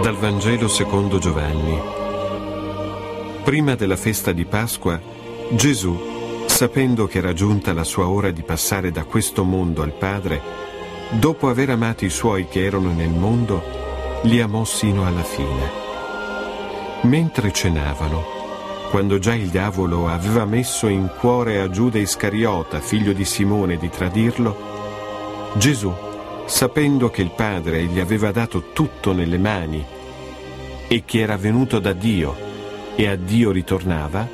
Dal Vangelo secondo Giovanni. Prima della festa di Pasqua, Gesù, sapendo che era giunta la sua ora di passare da questo mondo al Padre, dopo aver amato i suoi che erano nel mondo, li amò sino alla fine. Mentre cenavano, quando già il diavolo aveva messo in cuore a Giuda Iscariota, figlio di Simone, di tradirlo, Gesù, sapendo che il Padre gli aveva dato tutto nelle mani e che era venuto da Dio e a Dio ritornava,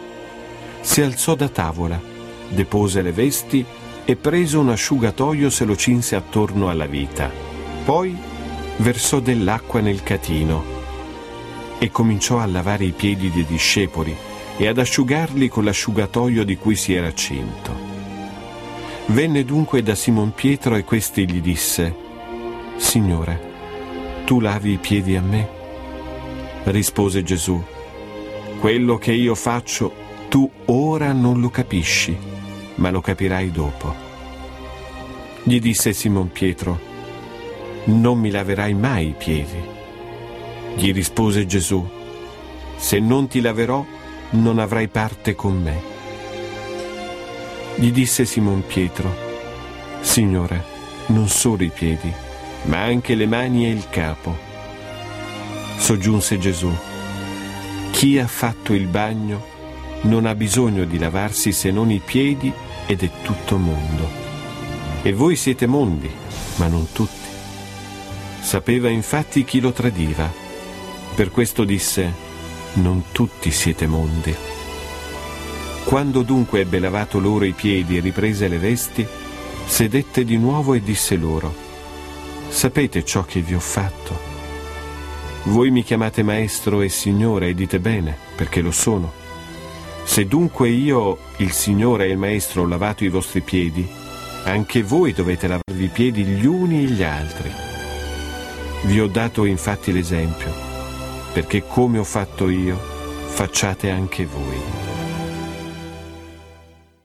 si alzò da tavola, depose le vesti e preso un asciugatoio se lo cinse attorno alla vita. Poi versò dell'acqua nel catino e cominciò a lavare i piedi dei discepoli e ad asciugarli con l'asciugatoio di cui si era cinto. Venne dunque da Simon Pietro e questi gli disse, Signore, tu lavi i piedi a me? Rispose Gesù, quello che io faccio tu ora non lo capisci, ma lo capirai dopo. Gli disse Simon Pietro, non mi laverai mai i piedi. Gli rispose Gesù, se non ti laverò non avrai parte con me. Gli disse Simon Pietro, Signore, non solo i piedi, ma anche le mani e il capo. Soggiunse Gesù, chi ha fatto il bagno non ha bisogno di lavarsi se non i piedi ed è tutto mondo. E voi siete mondi, ma non tutti. Sapeva infatti chi lo tradiva. Per questo disse, non tutti siete mondi. Quando dunque ebbe lavato loro i piedi e riprese le vesti, sedette di nuovo e disse loro, Sapete ciò che vi ho fatto? Voi mi chiamate maestro e signore e dite bene, perché lo sono. Se dunque io, il Signore e il Maestro, ho lavato i vostri piedi, anche voi dovete lavarvi i piedi gli uni e gli altri. Vi ho dato infatti l'esempio, perché come ho fatto io, facciate anche voi.